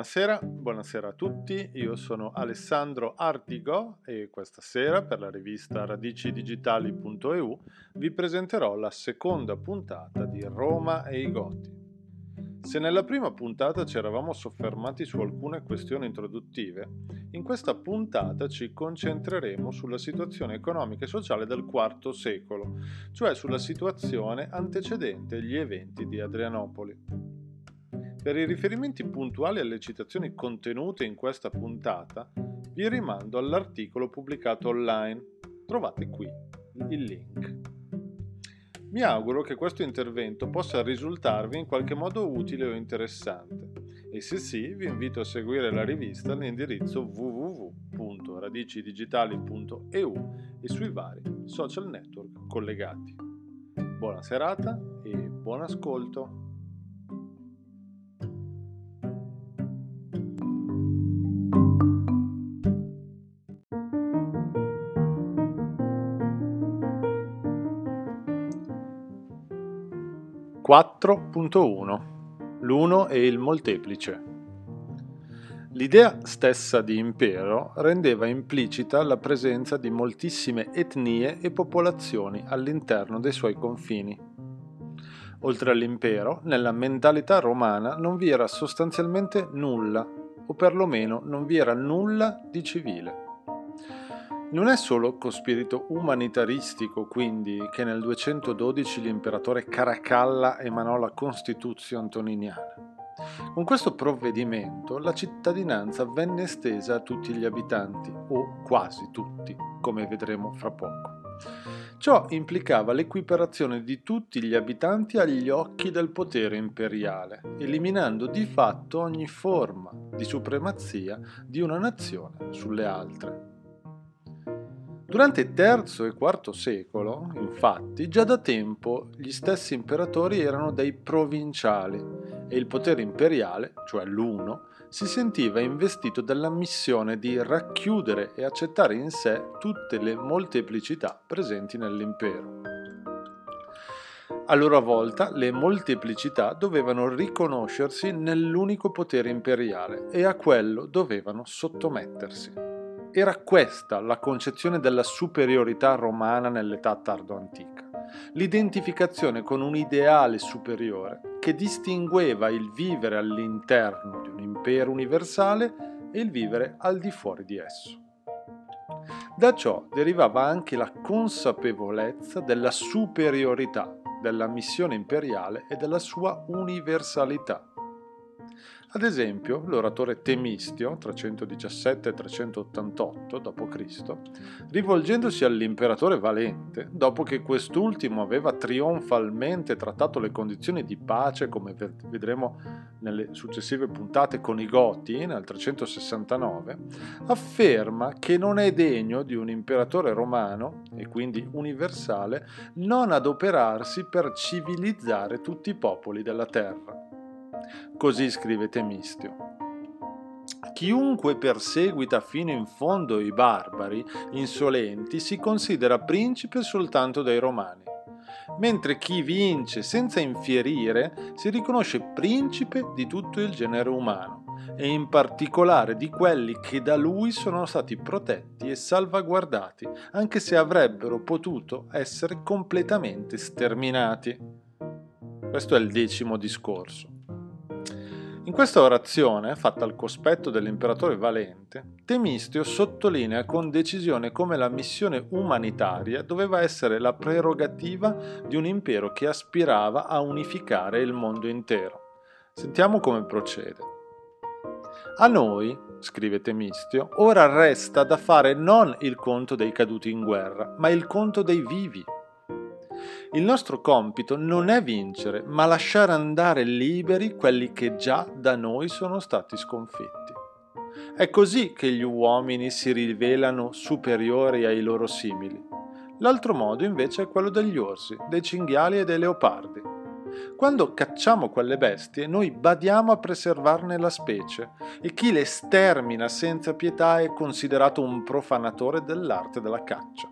Buonasera, buonasera a tutti, io sono Alessandro Artigo e questa sera per la rivista radicidigitali.eu vi presenterò la seconda puntata di Roma e i Goti. Se nella prima puntata ci eravamo soffermati su alcune questioni introduttive, in questa puntata ci concentreremo sulla situazione economica e sociale del IV secolo, cioè sulla situazione antecedente gli eventi di Adrianopoli. Per i riferimenti puntuali alle citazioni contenute in questa puntata, vi rimando all'articolo pubblicato online. Trovate qui il link. Mi auguro che questo intervento possa risultarvi in qualche modo utile o interessante e se sì vi invito a seguire la rivista all'indirizzo www.radicidigitali.eu e sui vari social network collegati. Buona serata e buon ascolto! 4.1 L'uno e il molteplice. L'idea stessa di impero rendeva implicita la presenza di moltissime etnie e popolazioni all'interno dei suoi confini. Oltre all'impero, nella mentalità romana non vi era sostanzialmente nulla, o perlomeno non vi era nulla di civile. Non è solo con spirito umanitaristico, quindi, che nel 212 l'imperatore Caracalla emanò la Costituzione antoniniana. Con questo provvedimento la cittadinanza venne estesa a tutti gli abitanti, o quasi tutti, come vedremo fra poco. Ciò implicava l'equiparazione di tutti gli abitanti agli occhi del potere imperiale, eliminando di fatto ogni forma di supremazia di una nazione sulle altre. Durante il III e IV secolo, infatti, già da tempo gli stessi imperatori erano dei provinciali e il potere imperiale, cioè l'uno, si sentiva investito dalla missione di racchiudere e accettare in sé tutte le molteplicità presenti nell'impero. A loro volta le molteplicità dovevano riconoscersi nell'unico potere imperiale e a quello dovevano sottomettersi. Era questa la concezione della superiorità romana nell'età tardo-antica, l'identificazione con un ideale superiore che distingueva il vivere all'interno di un impero universale e il vivere al di fuori di esso. Da ciò derivava anche la consapevolezza della superiorità della missione imperiale e della sua universalità ad esempio, l'oratore Temistio, 317-388 d.C., rivolgendosi all'imperatore Valente, dopo che quest'ultimo aveva trionfalmente trattato le condizioni di pace, come vedremo nelle successive puntate con i Goti, nel 369, afferma che non è degno di un imperatore romano, e quindi universale, non adoperarsi per civilizzare tutti i popoli della terra. Così scrive Temistio. Chiunque perseguita fino in fondo i barbari insolenti si considera principe soltanto dai romani, mentre chi vince senza infierire si riconosce principe di tutto il genere umano e in particolare di quelli che da lui sono stati protetti e salvaguardati, anche se avrebbero potuto essere completamente sterminati. Questo è il decimo discorso. In questa orazione, fatta al cospetto dell'imperatore Valente, Temistio sottolinea con decisione come la missione umanitaria doveva essere la prerogativa di un impero che aspirava a unificare il mondo intero. Sentiamo come procede. A noi, scrive Temistio, ora resta da fare non il conto dei caduti in guerra, ma il conto dei vivi il nostro compito non è vincere, ma lasciare andare liberi quelli che già da noi sono stati sconfitti. È così che gli uomini si rivelano superiori ai loro simili. L'altro modo invece è quello degli orsi, dei cinghiali e dei leopardi. Quando cacciamo quelle bestie, noi badiamo a preservarne la specie e chi le stermina senza pietà è considerato un profanatore dell'arte della caccia.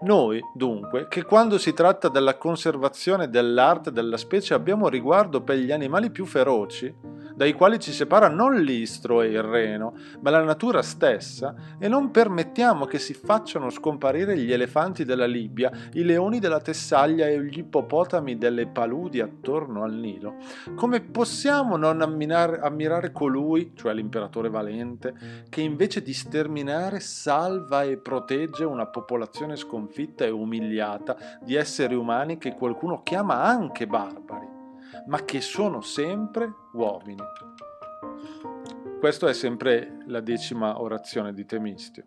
Noi, dunque, che quando si tratta della conservazione dell'arte della specie abbiamo riguardo per gli animali più feroci, dai quali ci separa non l'Istro e il Reno, ma la natura stessa, e non permettiamo che si facciano scomparire gli elefanti della Libia, i leoni della Tessaglia e gli ippopotami delle paludi attorno al Nilo, come possiamo non ammirare, ammirare colui, cioè l'imperatore valente, che invece di sterminare salva e protegge una popolazione sconfitta e umiliata di esseri umani che qualcuno chiama anche barbari? ma che sono sempre uomini. Questa è sempre la decima orazione di Temistio.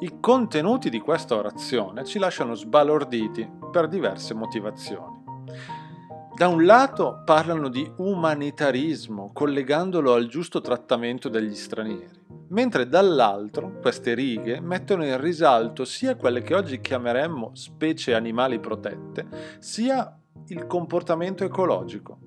I contenuti di questa orazione ci lasciano sbalorditi per diverse motivazioni. Da un lato parlano di umanitarismo, collegandolo al giusto trattamento degli stranieri, mentre dall'altro queste righe mettono in risalto sia quelle che oggi chiameremmo specie animali protette, sia il comportamento ecologico.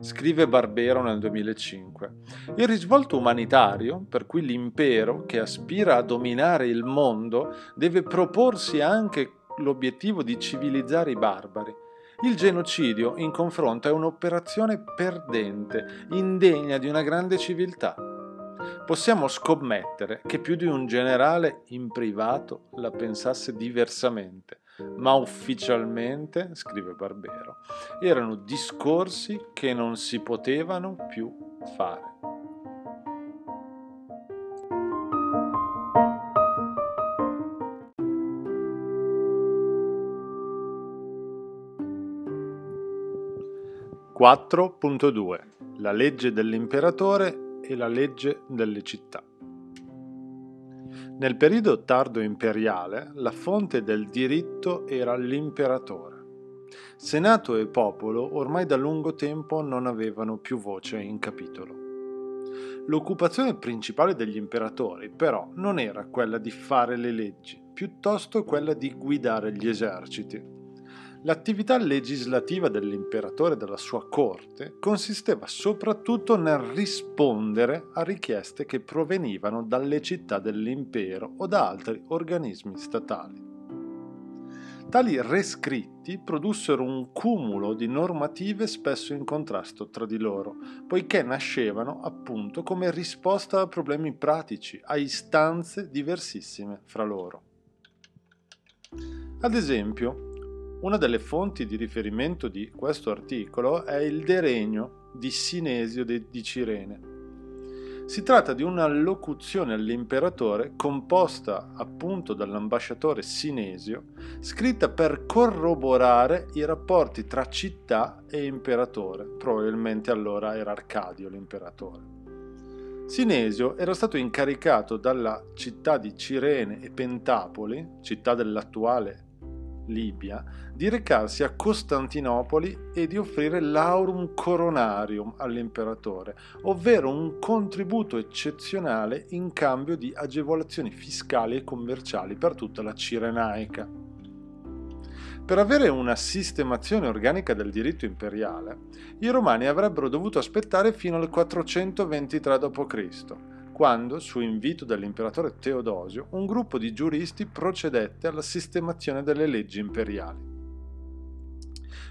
Scrive Barbero nel 2005. Il risvolto umanitario, per cui l'impero che aspira a dominare il mondo deve proporsi anche l'obiettivo di civilizzare i barbari. Il genocidio, in confronto, è un'operazione perdente, indegna di una grande civiltà. Possiamo scommettere che più di un generale in privato la pensasse diversamente ma ufficialmente, scrive Barbero, erano discorsi che non si potevano più fare. (4.2) La legge dell'imperatore e la legge delle città. Nel periodo tardo imperiale la fonte del diritto era l'imperatore. Senato e popolo ormai da lungo tempo non avevano più voce in capitolo. L'occupazione principale degli imperatori però non era quella di fare le leggi, piuttosto quella di guidare gli eserciti. L'attività legislativa dell'imperatore e della sua corte consisteva soprattutto nel rispondere a richieste che provenivano dalle città dell'impero o da altri organismi statali. Tali rescritti produssero un cumulo di normative spesso in contrasto tra di loro, poiché nascevano appunto come risposta a problemi pratici, a istanze diversissime fra loro. Ad esempio, una delle fonti di riferimento di questo articolo è il De Regno di Sinesio di Cirene. Si tratta di una locuzione all'imperatore composta appunto dall'ambasciatore Sinesio, scritta per corroborare i rapporti tra città e imperatore. Probabilmente allora era Arcadio l'imperatore. Sinesio era stato incaricato dalla città di Cirene e Pentapoli, città dell'attuale Libia, di recarsi a Costantinopoli e di offrire l'aurum coronarium all'imperatore, ovvero un contributo eccezionale in cambio di agevolazioni fiscali e commerciali per tutta la Cirenaica. Per avere una sistemazione organica del diritto imperiale, i romani avrebbero dovuto aspettare fino al 423 d.C., quando, su invito dell'imperatore Teodosio, un gruppo di giuristi procedette alla sistemazione delle leggi imperiali.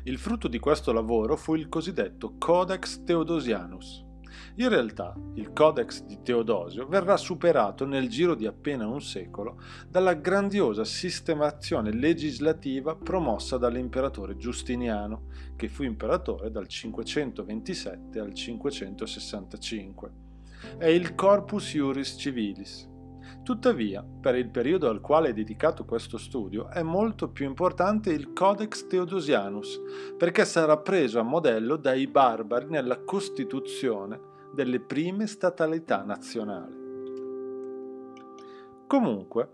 Il frutto di questo lavoro fu il cosiddetto Codex Theodosianus. In realtà, il Codex di Teodosio verrà superato nel giro di appena un secolo dalla grandiosa sistemazione legislativa promossa dall'imperatore Giustiniano, che fu imperatore dal 527 al 565 è il Corpus Iuris Civilis. Tuttavia, per il periodo al quale è dedicato questo studio, è molto più importante il Codex Theodosianus, perché sarà preso a modello dai barbari nella costituzione delle prime statalità nazionali. Comunque,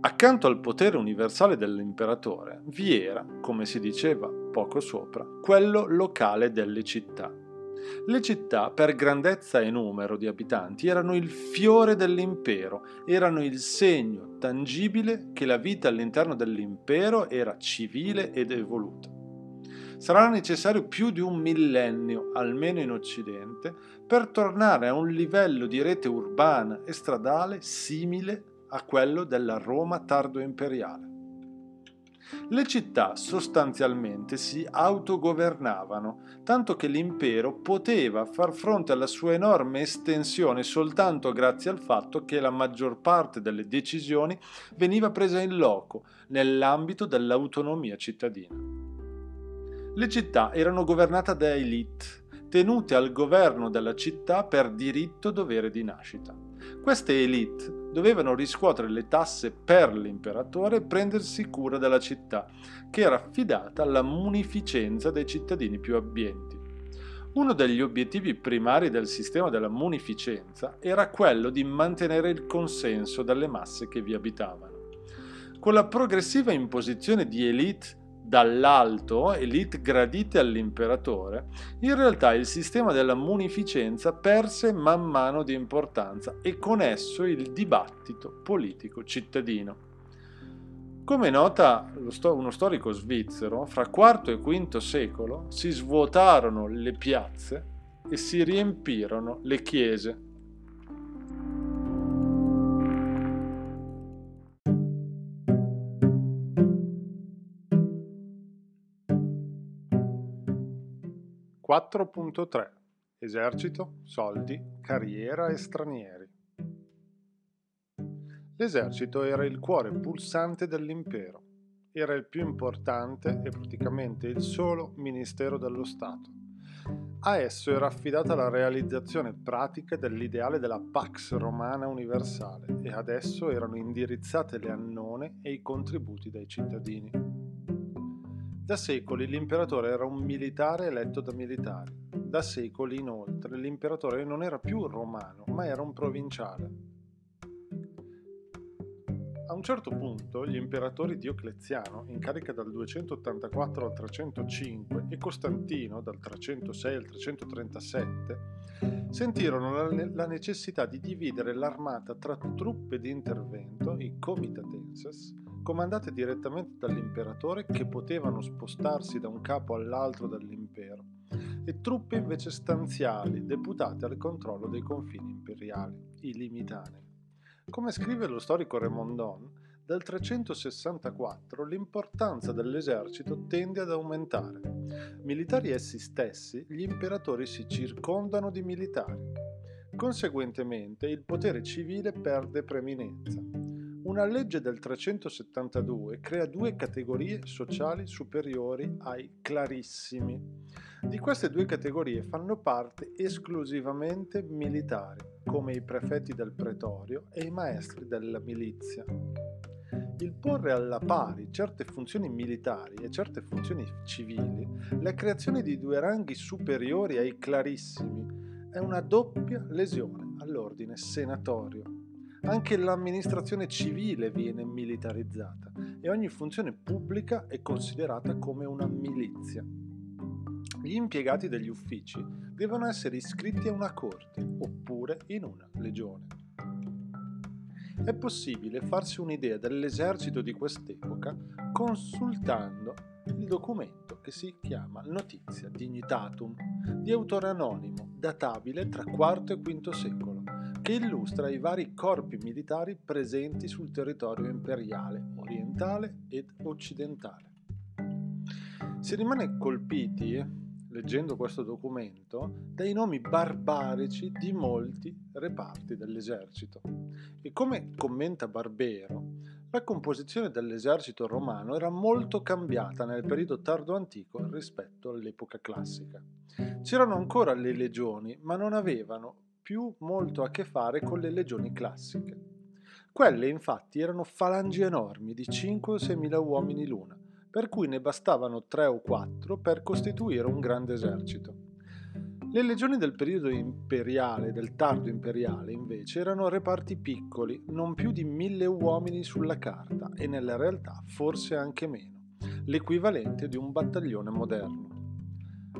accanto al potere universale dell'imperatore, vi era, come si diceva poco sopra, quello locale delle città le città, per grandezza e numero di abitanti, erano il fiore dell'impero, erano il segno tangibile che la vita all'interno dell'impero era civile ed evoluta. Sarà necessario più di un millennio, almeno in Occidente, per tornare a un livello di rete urbana e stradale simile a quello della Roma tardo imperiale. Le città sostanzialmente si autogovernavano, tanto che l'impero poteva far fronte alla sua enorme estensione soltanto grazie al fatto che la maggior parte delle decisioni veniva presa in loco, nell'ambito dell'autonomia cittadina. Le città erano governate da elite, tenute al governo della città per diritto dovere di nascita. Queste elite dovevano riscuotere le tasse per l'imperatore e prendersi cura della città, che era affidata alla munificenza dei cittadini più abbienti. Uno degli obiettivi primari del sistema della munificenza era quello di mantenere il consenso delle masse che vi abitavano. Con la progressiva imposizione di elite dall'alto, elite gradite all'imperatore, in realtà il sistema della munificenza perse man mano di importanza e con esso il dibattito politico cittadino. Come nota uno storico svizzero, fra IV e V secolo si svuotarono le piazze e si riempirono le chiese 4.3 Esercito, soldi, carriera e stranieri. L'esercito era il cuore pulsante dell'impero. Era il più importante e praticamente il solo ministero dello Stato. A esso era affidata la realizzazione pratica dell'ideale della Pax Romana universale e ad esso erano indirizzate le annone e i contributi dai cittadini. Da secoli l'imperatore era un militare eletto da militari. Da secoli, inoltre, l'imperatore non era più romano, ma era un provinciale. A un certo punto gli imperatori Diocleziano, in carica dal 284 al 305, e Costantino, dal 306 al 337, sentirono la necessità di dividere l'armata tra truppe di intervento, i comitatenses, comandate direttamente dall'imperatore che potevano spostarsi da un capo all'altro dell'impero, e truppe invece stanziali deputate al controllo dei confini imperiali, i limitanei. Come scrive lo storico Remondon, dal 364 l'importanza dell'esercito tende ad aumentare. Militari essi stessi, gli imperatori si circondano di militari. Conseguentemente il potere civile perde preminenza una legge del 372 crea due categorie sociali superiori ai clarissimi. Di queste due categorie fanno parte esclusivamente militari, come i prefetti del pretorio e i maestri della milizia. Il porre alla pari certe funzioni militari e certe funzioni civili, la creazione di due ranghi superiori ai clarissimi, è una doppia lesione all'ordine senatorio. Anche l'amministrazione civile viene militarizzata e ogni funzione pubblica è considerata come una milizia. Gli impiegati degli uffici devono essere iscritti a una corte oppure in una legione. È possibile farsi un'idea dell'esercito di quest'epoca consultando il documento che si chiama Notizia Dignitatum di autore anonimo, databile tra IV e V secolo che illustra i vari corpi militari presenti sul territorio imperiale orientale ed occidentale. Si rimane colpiti, leggendo questo documento, dai nomi barbarici di molti reparti dell'esercito. E come commenta Barbero, la composizione dell'esercito romano era molto cambiata nel periodo tardo antico rispetto all'epoca classica. C'erano ancora le legioni, ma non avevano più molto a che fare con le legioni classiche. Quelle infatti erano falangi enormi di 5 o 6 mila uomini l'una, per cui ne bastavano 3 o 4 per costituire un grande esercito. Le legioni del periodo imperiale, del tardo imperiale, invece, erano reparti piccoli, non più di mille uomini sulla carta e nella realtà forse anche meno, l'equivalente di un battaglione moderno.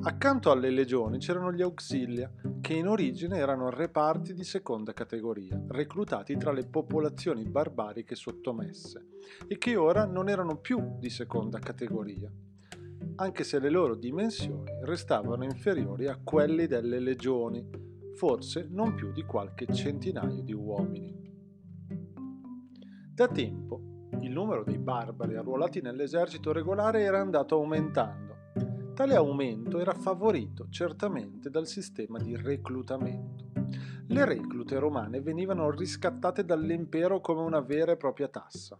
Accanto alle legioni c'erano gli auxilia, che in origine erano reparti di seconda categoria, reclutati tra le popolazioni barbariche sottomesse, e che ora non erano più di seconda categoria, anche se le loro dimensioni restavano inferiori a quelle delle legioni, forse non più di qualche centinaio di uomini. Da tempo il numero dei barbari arruolati nell'esercito regolare era andato aumentando. Tale aumento era favorito certamente dal sistema di reclutamento. Le reclute romane venivano riscattate dall'impero come una vera e propria tassa.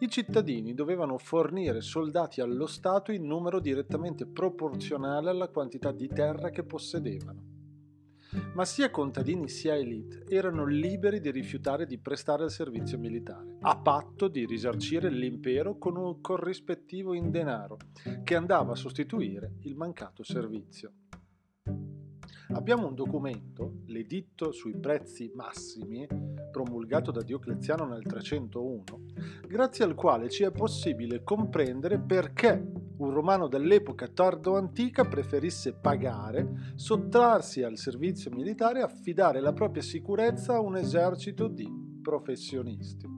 I cittadini dovevano fornire soldati allo Stato in numero direttamente proporzionale alla quantità di terra che possedevano ma sia contadini sia elite erano liberi di rifiutare di prestare il servizio militare, a patto di risarcire l'impero con un corrispettivo in denaro, che andava a sostituire il mancato servizio. Abbiamo un documento, l'editto sui prezzi massimi, promulgato da Diocleziano nel 301, grazie al quale ci è possibile comprendere perché un romano dell'epoca tardo-antica preferisse pagare, sottrarsi al servizio militare e affidare la propria sicurezza a un esercito di professionisti.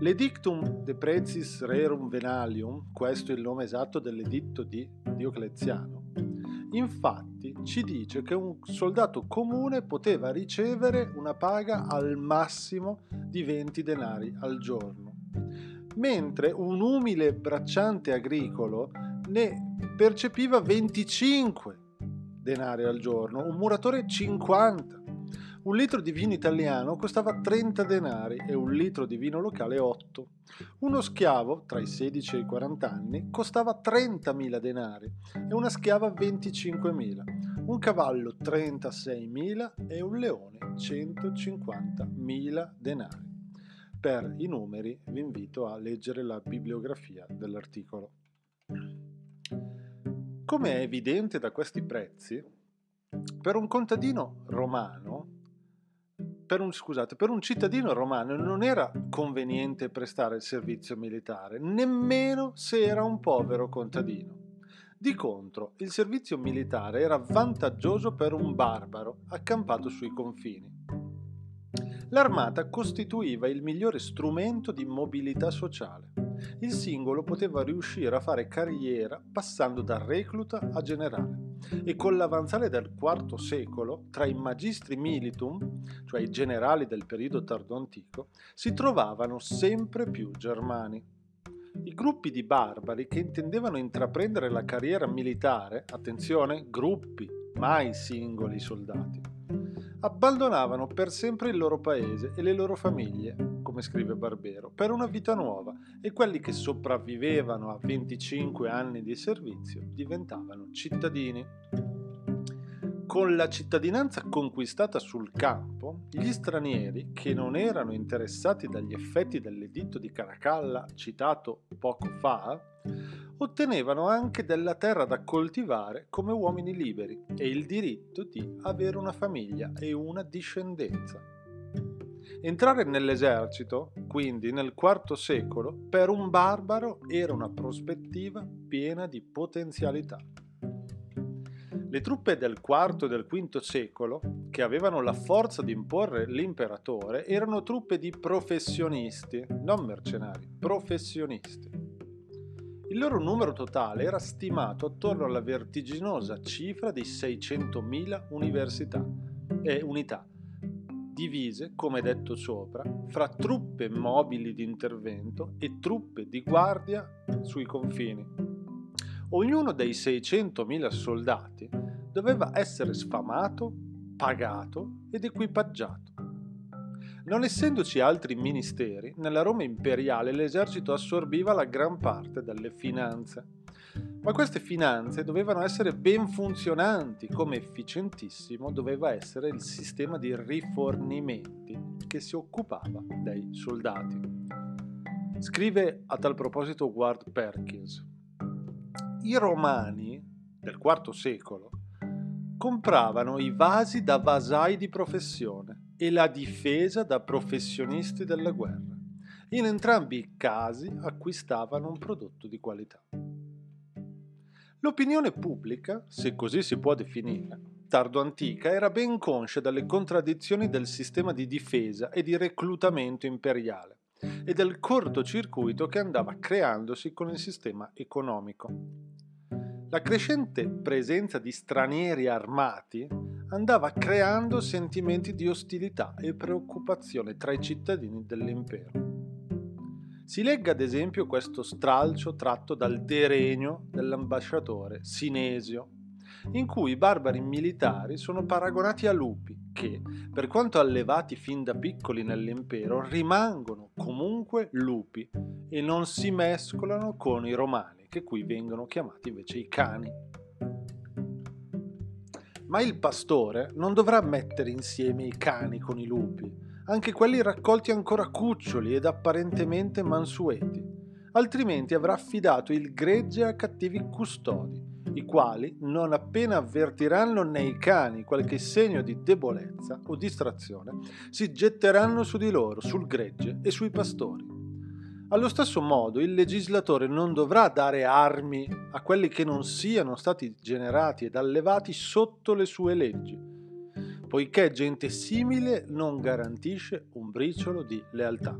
L'Edictum de Prezis Rerum Venalium, questo è il nome esatto dell'editto di Diocleziano, infatti ci dice che un soldato comune poteva ricevere una paga al massimo di 20 denari al giorno mentre un umile bracciante agricolo ne percepiva 25 denari al giorno, un muratore 50. Un litro di vino italiano costava 30 denari e un litro di vino locale 8. Uno schiavo, tra i 16 e i 40 anni, costava 30.000 denari e una schiava 25.000. Un cavallo 36.000 e un leone 150.000 denari per i numeri vi invito a leggere la bibliografia dell'articolo. Come è evidente da questi prezzi, per un contadino romano, per un, scusate, per un cittadino romano non era conveniente prestare il servizio militare, nemmeno se era un povero contadino. Di contro, il servizio militare era vantaggioso per un barbaro accampato sui confini l'armata costituiva il migliore strumento di mobilità sociale. Il singolo poteva riuscire a fare carriera passando da recluta a generale e con l'avanzare del IV secolo, tra i magistri militum, cioè i generali del periodo tardo-antico, si trovavano sempre più germani. I gruppi di barbari che intendevano intraprendere la carriera militare, attenzione, gruppi, mai singoli soldati, abbandonavano per sempre il loro paese e le loro famiglie, come scrive Barbero, per una vita nuova e quelli che sopravvivevano a 25 anni di servizio diventavano cittadini. Con la cittadinanza conquistata sul campo, gli stranieri, che non erano interessati dagli effetti dell'editto di Caracalla citato poco fa, ottenevano anche della terra da coltivare come uomini liberi e il diritto di avere una famiglia e una discendenza. Entrare nell'esercito, quindi nel IV secolo, per un barbaro era una prospettiva piena di potenzialità. Le truppe del IV e del V secolo, che avevano la forza di imporre l'imperatore, erano truppe di professionisti, non mercenari, professionisti. Il loro numero totale era stimato attorno alla vertiginosa cifra di 600.000 università e unità, divise, come detto sopra, fra truppe mobili di intervento e truppe di guardia sui confini. Ognuno dei 600.000 soldati doveva essere sfamato, pagato ed equipaggiato. Non essendoci altri ministeri, nella Roma imperiale l'esercito assorbiva la gran parte delle finanze. Ma queste finanze dovevano essere ben funzionanti, come efficientissimo doveva essere il sistema di rifornimenti che si occupava dei soldati. Scrive a tal proposito Ward Perkins. I romani del IV secolo compravano i vasi da vasai di professione e la difesa da professionisti della guerra. In entrambi i casi acquistavano un prodotto di qualità. L'opinione pubblica, se così si può definire, tardo-antica, era ben conscia delle contraddizioni del sistema di difesa e di reclutamento imperiale e del cortocircuito che andava creandosi con il sistema economico. La crescente presenza di stranieri armati andava creando sentimenti di ostilità e preoccupazione tra i cittadini dell'impero. Si legga ad esempio questo stralcio tratto dal De Regno dell'ambasciatore Sinesio, in cui i barbari militari sono paragonati a lupi che, per quanto allevati fin da piccoli nell'impero, rimangono comunque lupi e non si mescolano con i romani, che qui vengono chiamati invece i cani. Ma il pastore non dovrà mettere insieme i cani con i lupi, anche quelli raccolti ancora cuccioli ed apparentemente mansueti, altrimenti avrà affidato il gregge a cattivi custodi, i quali, non appena avvertiranno nei cani qualche segno di debolezza o distrazione, si getteranno su di loro, sul gregge e sui pastori. Allo stesso modo il legislatore non dovrà dare armi a quelli che non siano stati generati ed allevati sotto le sue leggi, poiché gente simile non garantisce un briciolo di lealtà.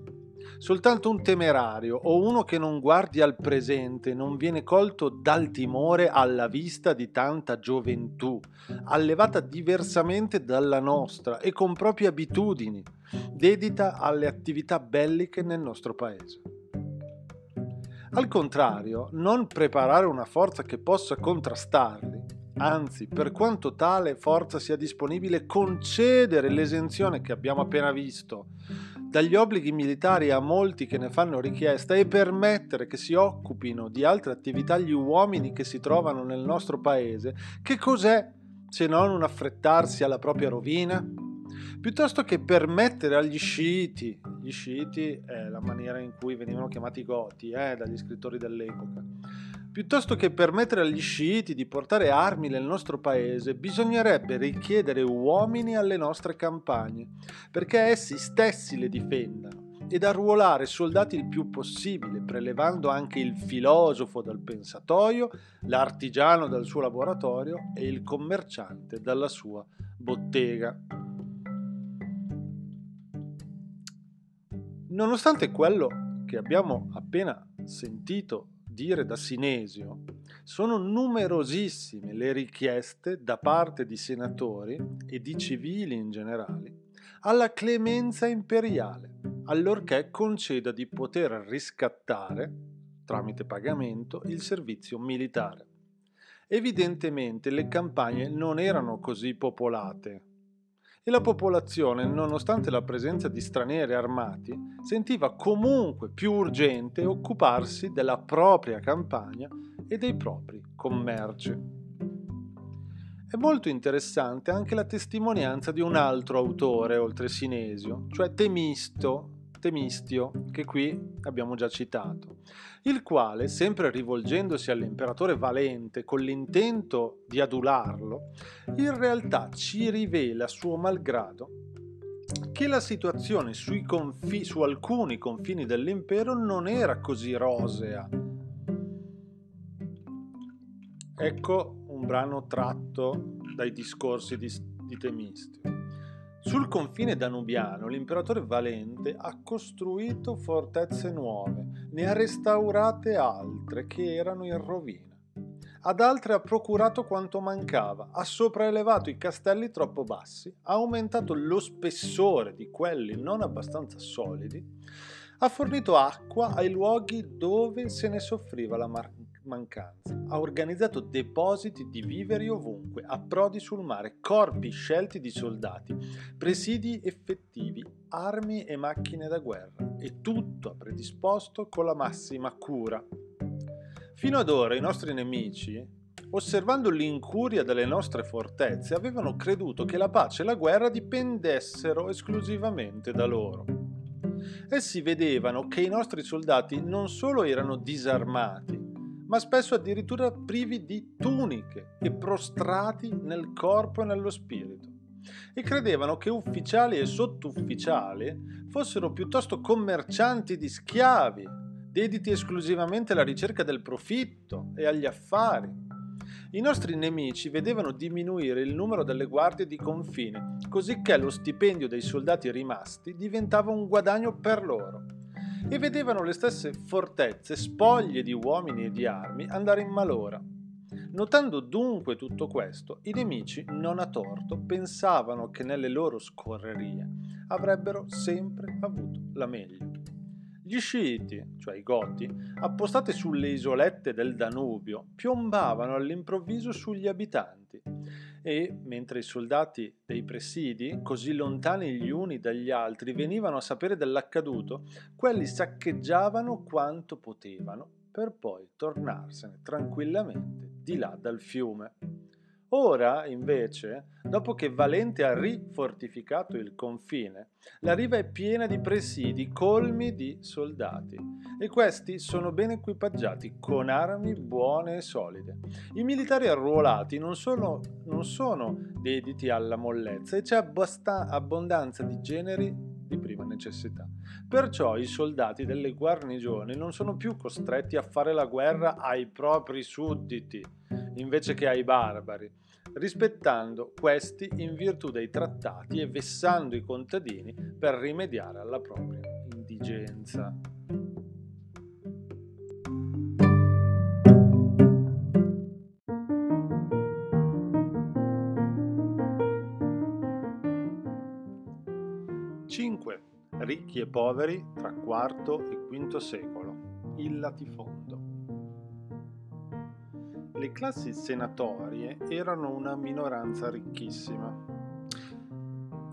Soltanto un temerario o uno che non guardi al presente non viene colto dal timore alla vista di tanta gioventù, allevata diversamente dalla nostra e con proprie abitudini, dedita alle attività belliche nel nostro paese. Al contrario, non preparare una forza che possa contrastarli anzi, per quanto tale forza sia disponibile, concedere l'esenzione che abbiamo appena visto dagli obblighi militari a molti che ne fanno richiesta e permettere che si occupino di altre attività gli uomini che si trovano nel nostro paese, che cos'è se non un affrettarsi alla propria rovina? Piuttosto che permettere agli sciiti, gli sciiti è la maniera in cui venivano chiamati goti eh, dagli scrittori dell'epoca, Piuttosto che permettere agli sciiti di portare armi nel nostro paese, bisognerebbe richiedere uomini alle nostre campagne, perché essi stessi le difendano, ed arruolare soldati il più possibile, prelevando anche il filosofo dal pensatoio, l'artigiano dal suo laboratorio e il commerciante dalla sua bottega. Nonostante quello che abbiamo appena sentito dire da Sinesio, sono numerosissime le richieste da parte di senatori e di civili in generale alla clemenza imperiale, allorché conceda di poter riscattare, tramite pagamento, il servizio militare. Evidentemente le campagne non erano così popolate e la popolazione, nonostante la presenza di stranieri armati, sentiva comunque più urgente occuparsi della propria campagna e dei propri commerci. È molto interessante anche la testimonianza di un altro autore oltre Sinesio, cioè Temisto, Temistio, che qui abbiamo già citato, il quale, sempre rivolgendosi all'imperatore Valente con l'intento di adularlo, in realtà ci rivela suo malgrado che la situazione confi- su alcuni confini dell'impero non era così rosea. Ecco un brano tratto dai discorsi di, di Temistio. Sul confine danubiano l'imperatore Valente ha costruito fortezze nuove, ne ha restaurate altre che erano in rovina. Ad altre ha procurato quanto mancava, ha sopraelevato i castelli troppo bassi, ha aumentato lo spessore di quelli non abbastanza solidi, ha fornito acqua ai luoghi dove se ne soffriva la mar- mancanza. Ha organizzato depositi di viveri ovunque, approdi sul mare, corpi scelti di soldati, presidi effettivi, armi e macchine da guerra e tutto ha predisposto con la massima cura. Fino ad ora i nostri nemici, osservando l'incuria delle nostre fortezze, avevano creduto che la pace e la guerra dipendessero esclusivamente da loro. Essi vedevano che i nostri soldati non solo erano disarmati, ma spesso addirittura privi di tuniche e prostrati nel corpo e nello spirito. E credevano che ufficiali e sottufficiali fossero piuttosto commercianti di schiavi, dediti esclusivamente alla ricerca del profitto e agli affari. I nostri nemici vedevano diminuire il numero delle guardie di confine, cosicché lo stipendio dei soldati rimasti diventava un guadagno per loro e vedevano le stesse fortezze spoglie di uomini e di armi andare in malora. Notando dunque tutto questo, i nemici, non a torto, pensavano che nelle loro scorrerie avrebbero sempre avuto la meglio. Gli sciiti, cioè i goti, appostati sulle isolette del Danubio, piombavano all'improvviso sugli abitanti e, mentre i soldati dei presidi, così lontani gli uni dagli altri, venivano a sapere dell'accaduto, quelli saccheggiavano quanto potevano per poi tornarsene tranquillamente di là dal fiume. Ora, invece, dopo che Valente ha rifortificato il confine, la riva è piena di presidi colmi di soldati e questi sono ben equipaggiati con armi buone e solide. I militari arruolati non sono, non sono dediti alla mollezza e c'è abbast- abbondanza di generi di prima necessità. Perciò i soldati delle guarnigioni non sono più costretti a fare la guerra ai propri sudditi invece che ai barbari, rispettando questi in virtù dei trattati e vessando i contadini per rimediare alla propria indigenza. Cinque ricchi e poveri tra IV e V secolo, il latifondo. Le classi senatorie erano una minoranza ricchissima.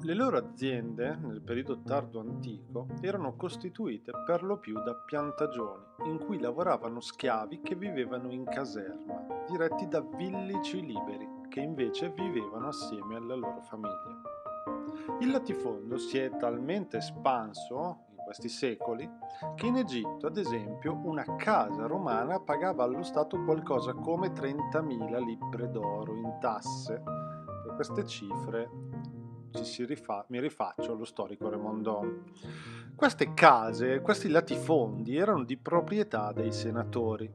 Le loro aziende, nel periodo tardo antico, erano costituite per lo più da piantagioni, in cui lavoravano schiavi che vivevano in caserma, diretti da villici liberi, che invece vivevano assieme alla loro famiglia. Il latifondo si è talmente espanso questi secoli che in Egitto, ad esempio, una casa romana pagava allo Stato qualcosa come 30.000 libbre d'oro in tasse. Per queste cifre rifa- mi rifaccio allo storico Remondon. Queste case, questi latifondi erano di proprietà dei senatori.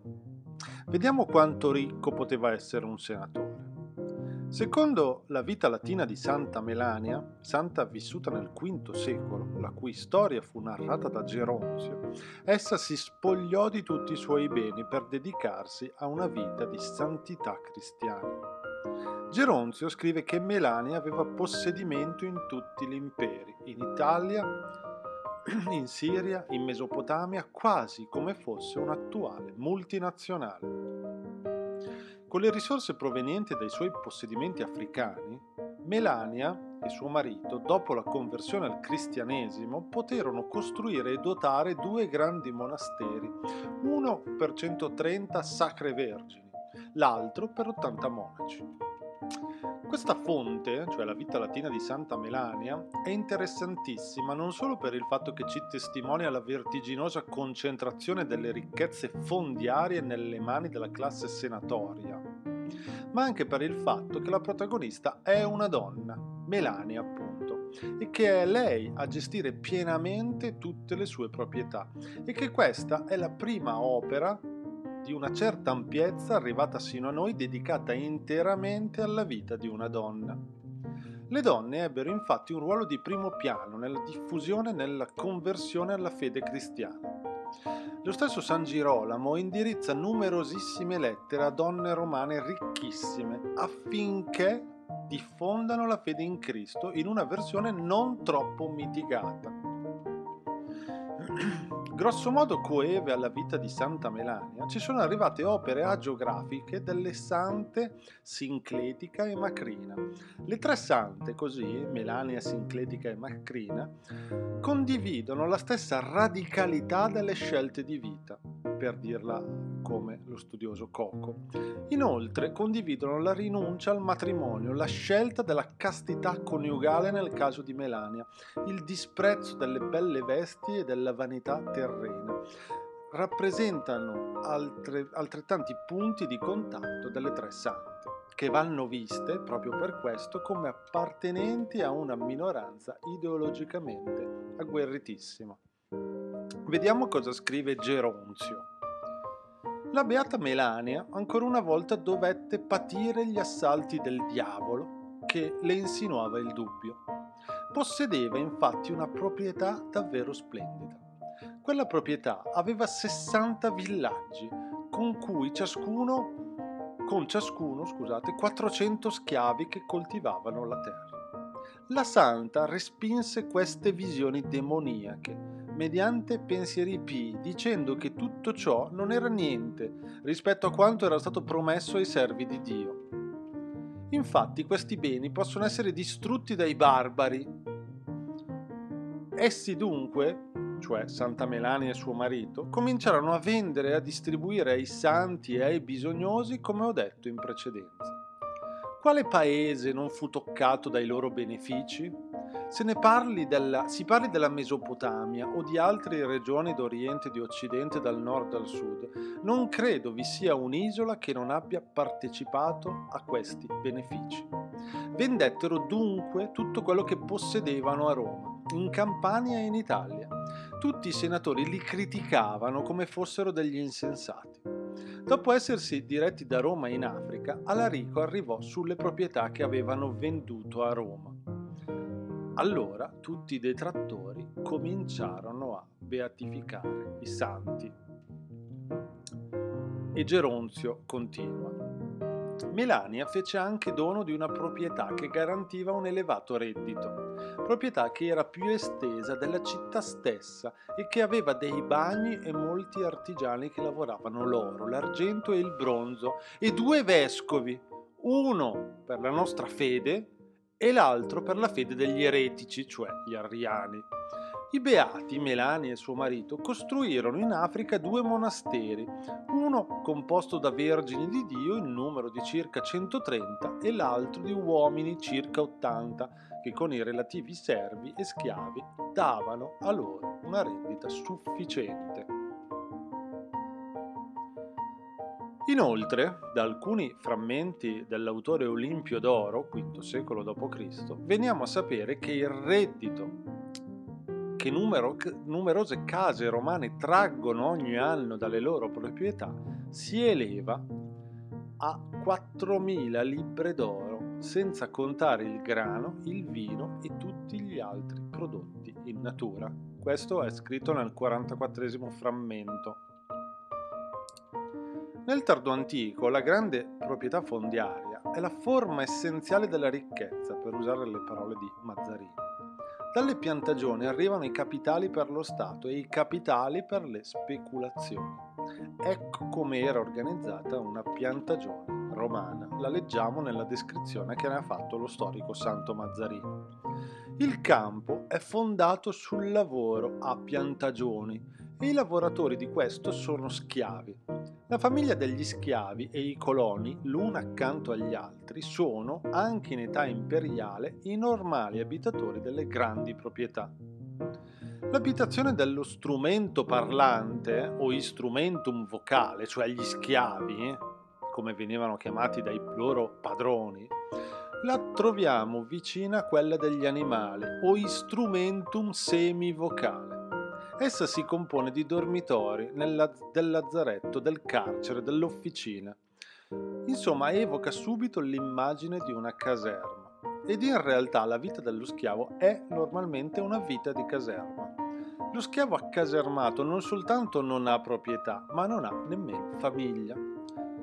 Vediamo quanto ricco poteva essere un senatore. Secondo la vita latina di Santa Melania, santa vissuta nel V secolo, la cui storia fu narrata da Geronzio, essa si spogliò di tutti i suoi beni per dedicarsi a una vita di santità cristiana. Geronzio scrive che Melania aveva possedimento in tutti gli imperi, in Italia, in Siria, in Mesopotamia, quasi come fosse un'attuale multinazionale. Con le risorse provenienti dai suoi possedimenti africani, Melania e suo marito, dopo la conversione al cristianesimo, poterono costruire e dotare due grandi monasteri, uno per 130 sacre vergini, l'altro per 80 monaci. Questa fonte, cioè la vita latina di Santa Melania, è interessantissima non solo per il fatto che ci testimonia la vertiginosa concentrazione delle ricchezze fondiarie nelle mani della classe senatoria, ma anche per il fatto che la protagonista è una donna, Melania appunto, e che è lei a gestire pienamente tutte le sue proprietà e che questa è la prima opera di una certa ampiezza arrivata sino a noi dedicata interamente alla vita di una donna. Le donne ebbero infatti un ruolo di primo piano nella diffusione e nella conversione alla fede cristiana. Lo stesso San Girolamo indirizza numerosissime lettere a donne romane ricchissime affinché diffondano la fede in Cristo in una versione non troppo mitigata. Grosso modo coeve alla vita di Santa Melania ci sono arrivate opere agiografiche delle sante Sincletica e Macrina. Le tre sante, così, Melania, Sincletica e Macrina, condividono la stessa radicalità delle scelte di vita per dirla come lo studioso Coco. Inoltre condividono la rinuncia al matrimonio, la scelta della castità coniugale nel caso di Melania, il disprezzo delle belle vesti e della vanità terrena. Rappresentano altre, altrettanti punti di contatto delle tre sante che vanno viste proprio per questo come appartenenti a una minoranza ideologicamente agguerritissima. Vediamo cosa scrive Geronzio. La beata Melania ancora una volta dovette patire gli assalti del diavolo che le insinuava il dubbio. Possedeva infatti una proprietà davvero splendida. Quella proprietà aveva 60 villaggi con cui ciascuno con ciascuno, scusate, 400 schiavi che coltivavano la terra. La santa respinse queste visioni demoniache mediante pensieri pii, dicendo che tutto ciò non era niente rispetto a quanto era stato promesso ai servi di Dio. Infatti questi beni possono essere distrutti dai barbari. Essi dunque, cioè Santa Melania e suo marito, cominciarono a vendere e a distribuire ai santi e ai bisognosi come ho detto in precedenza. Quale paese non fu toccato dai loro benefici? Se ne parli della, si parli della Mesopotamia o di altre regioni d'Oriente e di Occidente dal nord al sud, non credo vi sia un'isola che non abbia partecipato a questi benefici. Vendettero dunque tutto quello che possedevano a Roma, in Campania e in Italia. Tutti i senatori li criticavano come fossero degli insensati. Dopo essersi diretti da Roma in Africa, Alarico arrivò sulle proprietà che avevano venduto a Roma. Allora tutti i detrattori cominciarono a beatificare i santi. E Geronzio continua. Melania fece anche dono di una proprietà che garantiva un elevato reddito, proprietà che era più estesa della città stessa e che aveva dei bagni e molti artigiani che lavoravano l'oro, l'argento e il bronzo, e due vescovi, uno per la nostra fede e l'altro per la fede degli eretici, cioè gli arriani. I beati, Melania e suo marito, costruirono in Africa due monasteri, uno composto da vergini di Dio in numero di circa 130 e l'altro di uomini circa 80, che con i relativi servi e schiavi davano a loro una rendita sufficiente. Inoltre, da alcuni frammenti dell'autore Olimpio d'Oro, V secolo d.C., veniamo a sapere che il reddito che numero, numerose case romane traggono ogni anno dalle loro proprietà si eleva a 4.000 libbre d'oro, senza contare il grano, il vino e tutti gli altri prodotti in natura. Questo è scritto nel 44 frammento. Nel tardo antico la grande proprietà fondiaria è la forma essenziale della ricchezza, per usare le parole di Mazzarini. Dalle piantagioni arrivano i capitali per lo Stato e i capitali per le speculazioni. Ecco come era organizzata una piantagione romana. La leggiamo nella descrizione che ne ha fatto lo storico Santo Mazzarino. Il campo è fondato sul lavoro a piantagioni e i lavoratori di questo sono schiavi. La famiglia degli schiavi e i coloni, l'una accanto agli altri, sono, anche in età imperiale, i normali abitatori delle grandi proprietà. L'abitazione dello strumento parlante o instrumentum vocale, cioè gli schiavi, come venivano chiamati dai loro padroni, la troviamo vicina a quella degli animali o instrumentum semivocale. Essa si compone di dormitori nella, del lazzaretto, del carcere, dell'officina. Insomma, evoca subito l'immagine di una caserma. Ed in realtà la vita dello schiavo è normalmente una vita di caserma. Lo schiavo accasermato non soltanto non ha proprietà, ma non ha nemmeno famiglia.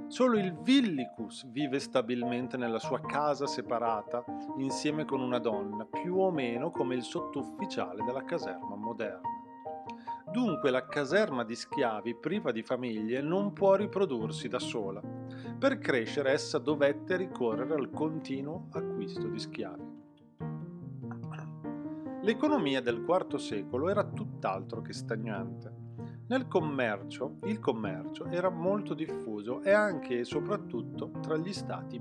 Solo il villicus vive stabilmente nella sua casa separata, insieme con una donna, più o meno come il sottufficiale della caserma moderna. Dunque la caserma di schiavi priva di famiglie non può riprodursi da sola. Per crescere essa dovette ricorrere al continuo acquisto di schiavi. L'economia del IV secolo era tutt'altro che stagnante. Nel commercio, il commercio era molto diffuso e anche e soprattutto tra gli stati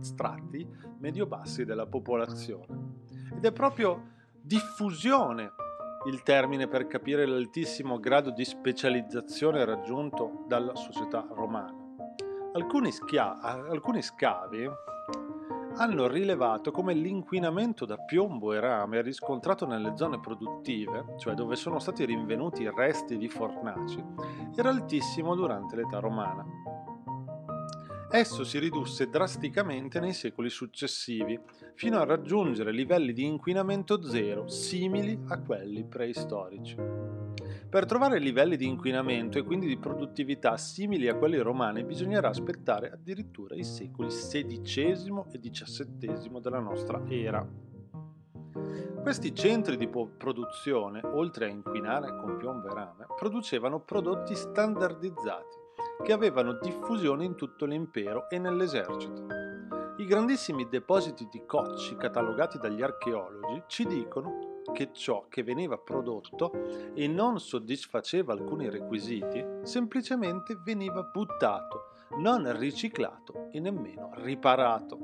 strati medio-bassi della popolazione. Ed è proprio diffusione il termine per capire l'altissimo grado di specializzazione raggiunto dalla società romana. Alcuni, schia- alcuni scavi hanno rilevato come l'inquinamento da piombo e rame riscontrato nelle zone produttive, cioè dove sono stati rinvenuti resti di fornaci, era altissimo durante l'età romana. Esso si ridusse drasticamente nei secoli successivi, fino a raggiungere livelli di inquinamento zero simili a quelli preistorici. Per trovare livelli di inquinamento e quindi di produttività simili a quelli romani bisognerà aspettare addirittura i secoli XVI e XVII della nostra era. Questi centri di produzione, oltre a inquinare con piombo e rame, producevano prodotti standardizzati che avevano diffusione in tutto l'impero e nell'esercito. I grandissimi depositi di cocci catalogati dagli archeologi ci dicono che ciò che veniva prodotto e non soddisfaceva alcuni requisiti semplicemente veniva buttato, non riciclato e nemmeno riparato.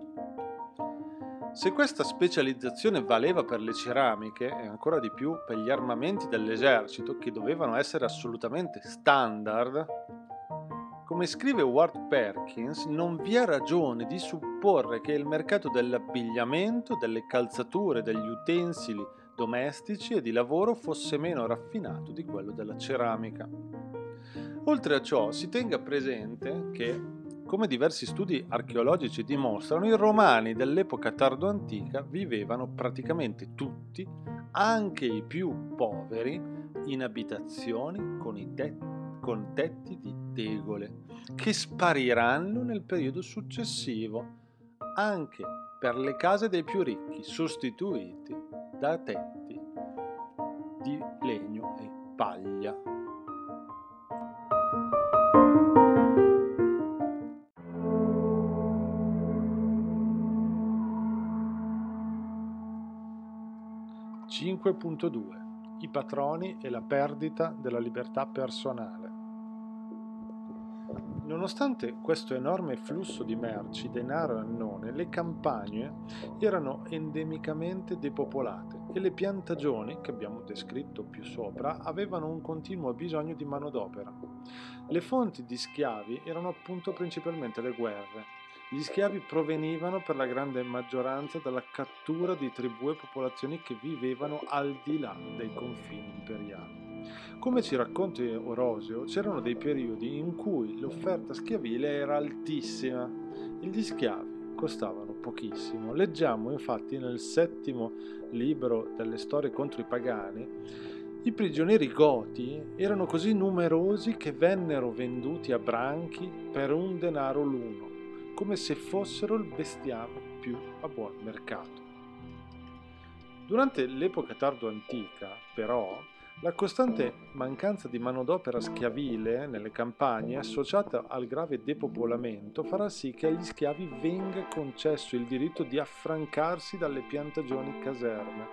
Se questa specializzazione valeva per le ceramiche e ancora di più per gli armamenti dell'esercito che dovevano essere assolutamente standard, come scrive Ward Perkins, non vi è ragione di supporre che il mercato dell'abbigliamento, delle calzature, degli utensili domestici e di lavoro fosse meno raffinato di quello della ceramica. Oltre a ciò, si tenga presente che, come diversi studi archeologici dimostrano, i romani dell'epoca tardo-antica vivevano praticamente tutti, anche i più poveri, in abitazioni con tetti con tetti di tegole che spariranno nel periodo successivo anche per le case dei più ricchi sostituiti da tetti di legno e paglia. (5.2) i patroni e la perdita della libertà personale. Nonostante questo enorme flusso di merci, denaro e annone, le campagne erano endemicamente depopolate e le piantagioni, che abbiamo descritto più sopra, avevano un continuo bisogno di manodopera. Le fonti di schiavi erano appunto principalmente le guerre, gli schiavi provenivano per la grande maggioranza dalla cattura di tribù e popolazioni che vivevano al di là dei confini imperiali. Come ci racconta Orosio, c'erano dei periodi in cui l'offerta schiavile era altissima e gli schiavi costavano pochissimo. Leggiamo infatti nel settimo libro delle storie contro i pagani i prigionieri goti erano così numerosi che vennero venduti a branchi per un denaro l'uno come se fossero il bestiame più a buon mercato. Durante l'epoca tardo-antica, però, la costante mancanza di manodopera schiavile nelle campagne, associata al grave depopolamento, farà sì che agli schiavi venga concesso il diritto di affrancarsi dalle piantagioni caserme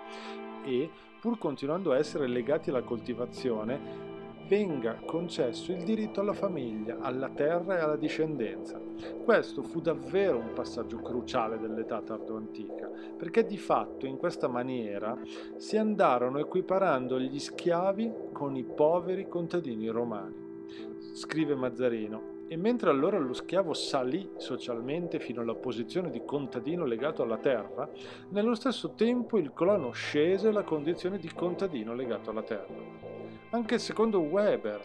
e, pur continuando a essere legati alla coltivazione, venga concesso il diritto alla famiglia, alla terra e alla discendenza. Questo fu davvero un passaggio cruciale dell'età tardo-antica, perché di fatto in questa maniera si andarono equiparando gli schiavi con i poveri contadini romani. Scrive Mazzarino, e mentre allora lo schiavo salì socialmente fino alla posizione di contadino legato alla terra, nello stesso tempo il colono scese alla condizione di contadino legato alla terra. Anche secondo Weber,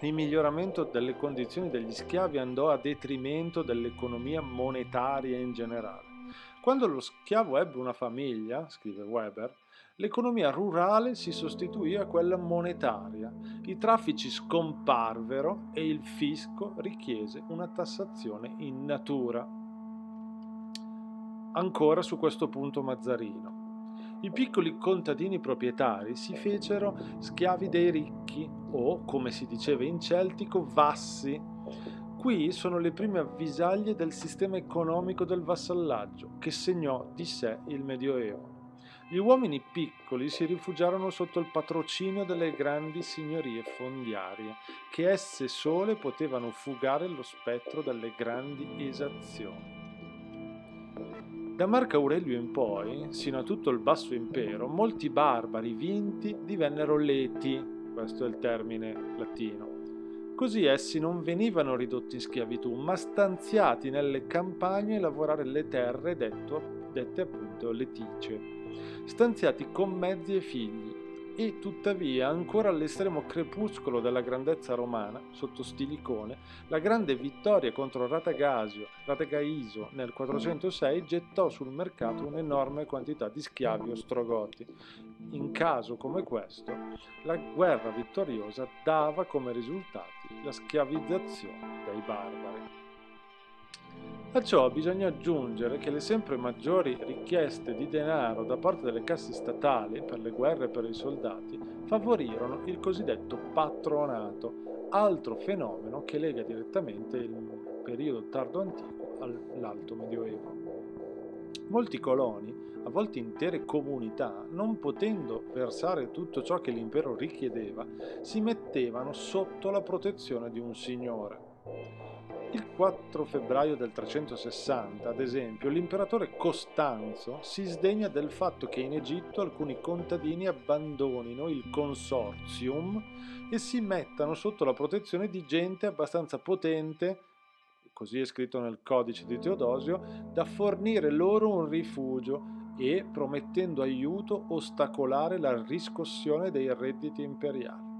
il miglioramento delle condizioni degli schiavi andò a detrimento dell'economia monetaria in generale. Quando lo schiavo ebbe una famiglia, scrive Weber, l'economia rurale si sostituì a quella monetaria, i traffici scomparvero e il fisco richiese una tassazione in natura. Ancora su questo punto Mazzarino. I piccoli contadini proprietari si fecero schiavi dei ricchi o, come si diceva in celtico, vassi. Qui sono le prime avvisaglie del sistema economico del vassallaggio che segnò di sé il Medioevo. Gli uomini piccoli si rifugiarono sotto il patrocinio delle grandi signorie fondiarie, che esse sole potevano fugare lo spettro delle grandi esazioni. Da Marco Aurelio in poi, sino a tutto il basso impero, molti barbari vinti divennero leti, questo è il termine latino. Così essi non venivano ridotti in schiavitù, ma stanziati nelle campagne a lavorare le terre detto, dette appunto leticie, stanziati con mezzi e figli, e tuttavia ancora all'estremo crepuscolo della grandezza romana, sotto Stilicone, la grande vittoria contro Ratagasio, Ratagaiso nel 406 gettò sul mercato un'enorme quantità di schiavi ostrogoti. In caso come questo, la guerra vittoriosa dava come risultati la schiavizzazione dei barbari. A ciò bisogna aggiungere che le sempre maggiori richieste di denaro da parte delle casse statali per le guerre e per i soldati favorirono il cosiddetto patronato, altro fenomeno che lega direttamente il periodo tardo antico all'alto medioevo. Molti coloni, a volte intere comunità, non potendo versare tutto ciò che l'impero richiedeva, si mettevano sotto la protezione di un signore. Il 4 febbraio del 360, ad esempio, l'imperatore Costanzo si sdegna del fatto che in Egitto alcuni contadini abbandonino il consortium e si mettano sotto la protezione di gente abbastanza potente, così è scritto nel codice di Teodosio, da fornire loro un rifugio e, promettendo aiuto, ostacolare la riscossione dei redditi imperiali.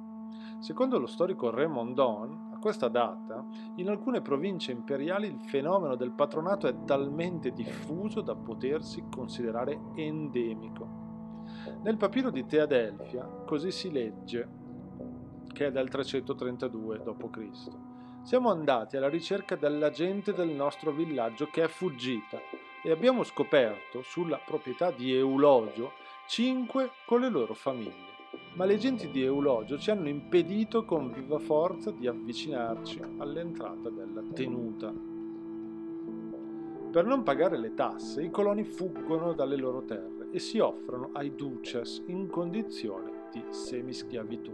Secondo lo storico Raymond Don, a questa data, in alcune province imperiali il fenomeno del patronato è talmente diffuso da potersi considerare endemico. Nel papiro di Teadelfia così si legge, che è del 332 d.C. Siamo andati alla ricerca della gente del nostro villaggio che è fuggita e abbiamo scoperto sulla proprietà di Eulogio cinque con le loro famiglie ma le genti di Eulogio ci hanno impedito con viva forza di avvicinarci all'entrata della tenuta. Per non pagare le tasse, i coloni fuggono dalle loro terre e si offrono ai duces in condizione di semischiavitù.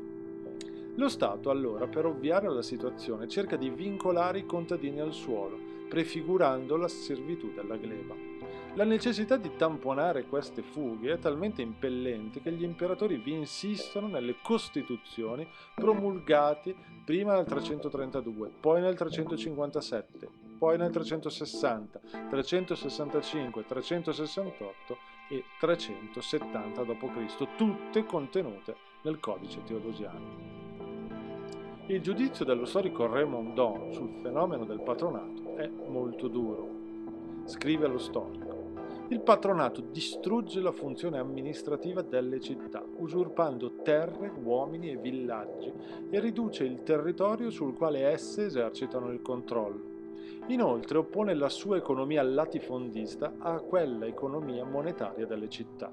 Lo Stato allora, per ovviare alla situazione, cerca di vincolare i contadini al suolo, prefigurando la servitù della gleba. La necessità di tamponare queste fughe è talmente impellente che gli imperatori vi insistono nelle costituzioni promulgate prima nel 332, poi nel 357, poi nel 360, 365, 368 e 370 d.C., tutte contenute nel codice teodosiano. Il giudizio dello storico Raymond Don sul fenomeno del patronato è molto duro. Scrive lo storico. Il patronato distrugge la funzione amministrativa delle città, usurpando terre, uomini e villaggi e riduce il territorio sul quale esse esercitano il controllo. Inoltre oppone la sua economia latifondista a quella economia monetaria delle città.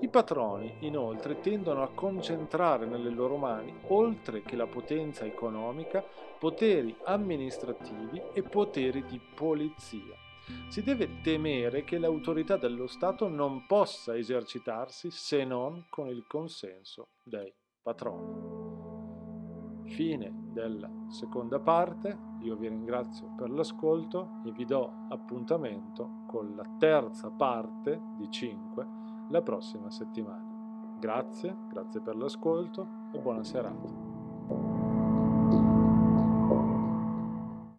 I patroni, inoltre, tendono a concentrare nelle loro mani, oltre che la potenza economica, poteri amministrativi e poteri di polizia si deve temere che l'autorità dello Stato non possa esercitarsi se non con il consenso dei patroni. Fine della seconda parte, io vi ringrazio per l'ascolto e vi do appuntamento con la terza parte di 5 la prossima settimana. Grazie, grazie per l'ascolto e buona serata.